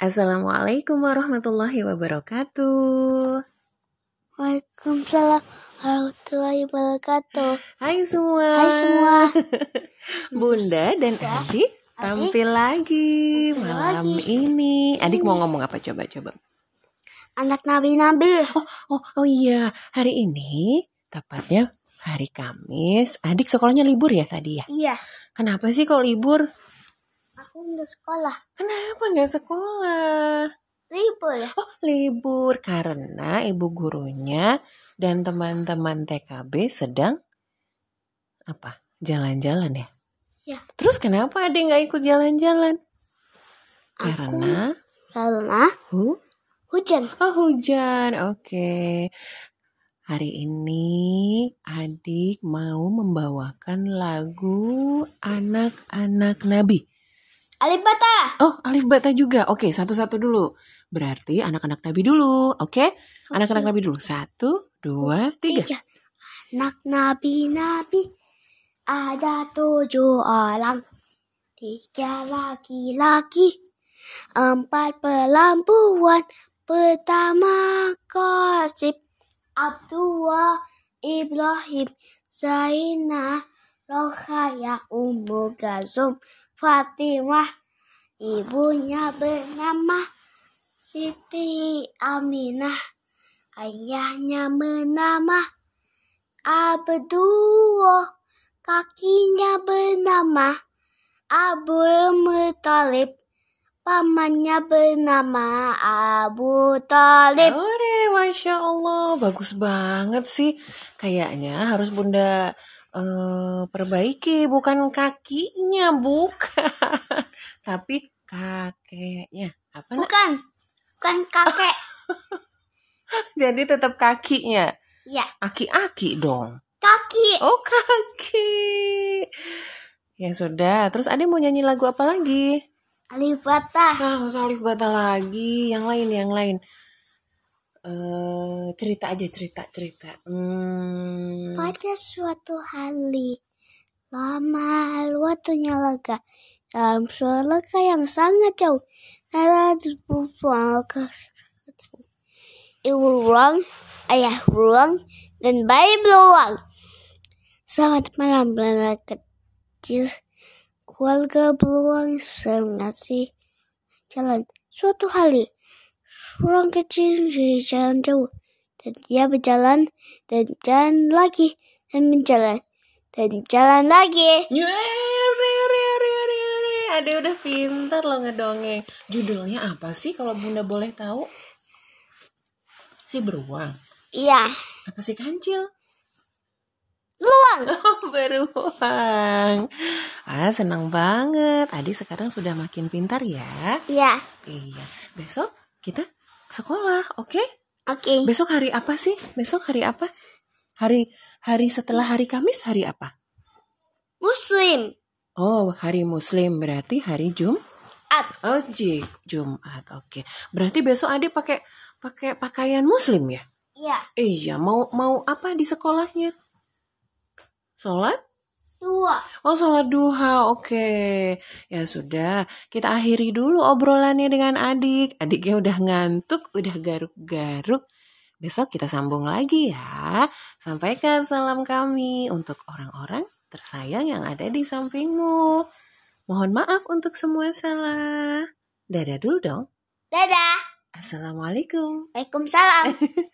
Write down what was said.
Assalamualaikum warahmatullahi wabarakatuh. Waalaikumsalam warahmatullahi wabarakatuh. Hai semua. Hai semua. Bunda dan adik tampil lagi Tampil malam lagi. ini. Adik mau ngomong apa coba coba. Anak nabi-nabi. Oh, oh iya, hari ini tepatnya hari Kamis. Adik sekolahnya libur ya tadi ya? Iya. Kenapa sih kok libur? Aku nggak sekolah. Kenapa nggak sekolah? Libur ya. Oh, libur karena ibu gurunya dan teman-teman TKB sedang apa? Jalan-jalan ya? Ya. Terus kenapa adik nggak ikut jalan-jalan? Karena karena hu hujan. oh hujan. Oke. Hari ini adik mau membawakan lagu anak-anak Nabi. Alif bata. Oh, alif bata juga. Oke, satu-satu dulu. Berarti anak-anak Nabi dulu. Oke? Anak-anak Nabi dulu. Satu, dua, tiga. Tiga. Anak nabi-nabi. Ada tujuh orang. Tiga laki-laki. Empat perempuan. Pertama Qasim. Abdullah. Ibrahim. Zainah. Rokhaya. Ummu Gazum. Fatimah. Ibunya bernama Siti Aminah. Ayahnya bernama Abdullah. Kakinya bernama Abul Muthalib. Pamannya bernama Abu Talib. Ore, masya Allah, bagus banget sih. Kayaknya harus bunda eh, perbaiki, bukan kakinya, bukan, tapi kakeknya. Apa nak? Bukan. Bukan kakek. Jadi tetap kakinya, ya, aki-aki dong. kaki. Oh kaki. Ya sudah, terus Ade mau nyanyi lagu apa lagi? Alif Fatah. Ah, usah Alif Bata lagi, yang lain, yang lain. Eh cerita aja, cerita, cerita. Hmm, Pada suatu hari, lama waktunya lega. Dalam surga yang sangat jauh, ada ibu ruang, ayah ruang, dan bayi beruang. Selamat malam, anak kecil. Keluarga beruang saya mengasih jalan. Suatu hari, ruang kecil di jalan jauh. Dan dia berjalan, dan jalan lagi, dan berjalan, dan jalan lagi. Ade udah pintar loh ngedongeng. Judulnya apa sih kalau bunda boleh tahu? Si beruang. Iya, Apa sih kancil? beruang. Oh, beruang. Ah, senang banget. Adi sekarang sudah makin pintar ya. Iya, Iya. Besok kita sekolah, oke? oke. Besok hari apa sih? Besok hari apa? Hari hari setelah hari Kamis hari apa? Muslim. Oh, hari Muslim berarti hari Jum. At. Oh, Jumat. Oke. Berarti besok Ade pakai pakai pakaian Muslim ya? Iya, Iya, mau mau apa di sekolahnya? Sholat? Dua. Oh, sholat duha. Oke. Ya sudah, kita akhiri dulu obrolannya dengan adik. Adiknya udah ngantuk, udah garuk-garuk. Besok kita sambung lagi ya. Sampaikan salam kami untuk orang-orang tersayang yang ada di sampingmu. Mohon maaf untuk semua salah. Dadah dulu dong. Dadah. Assalamualaikum. Waalaikumsalam.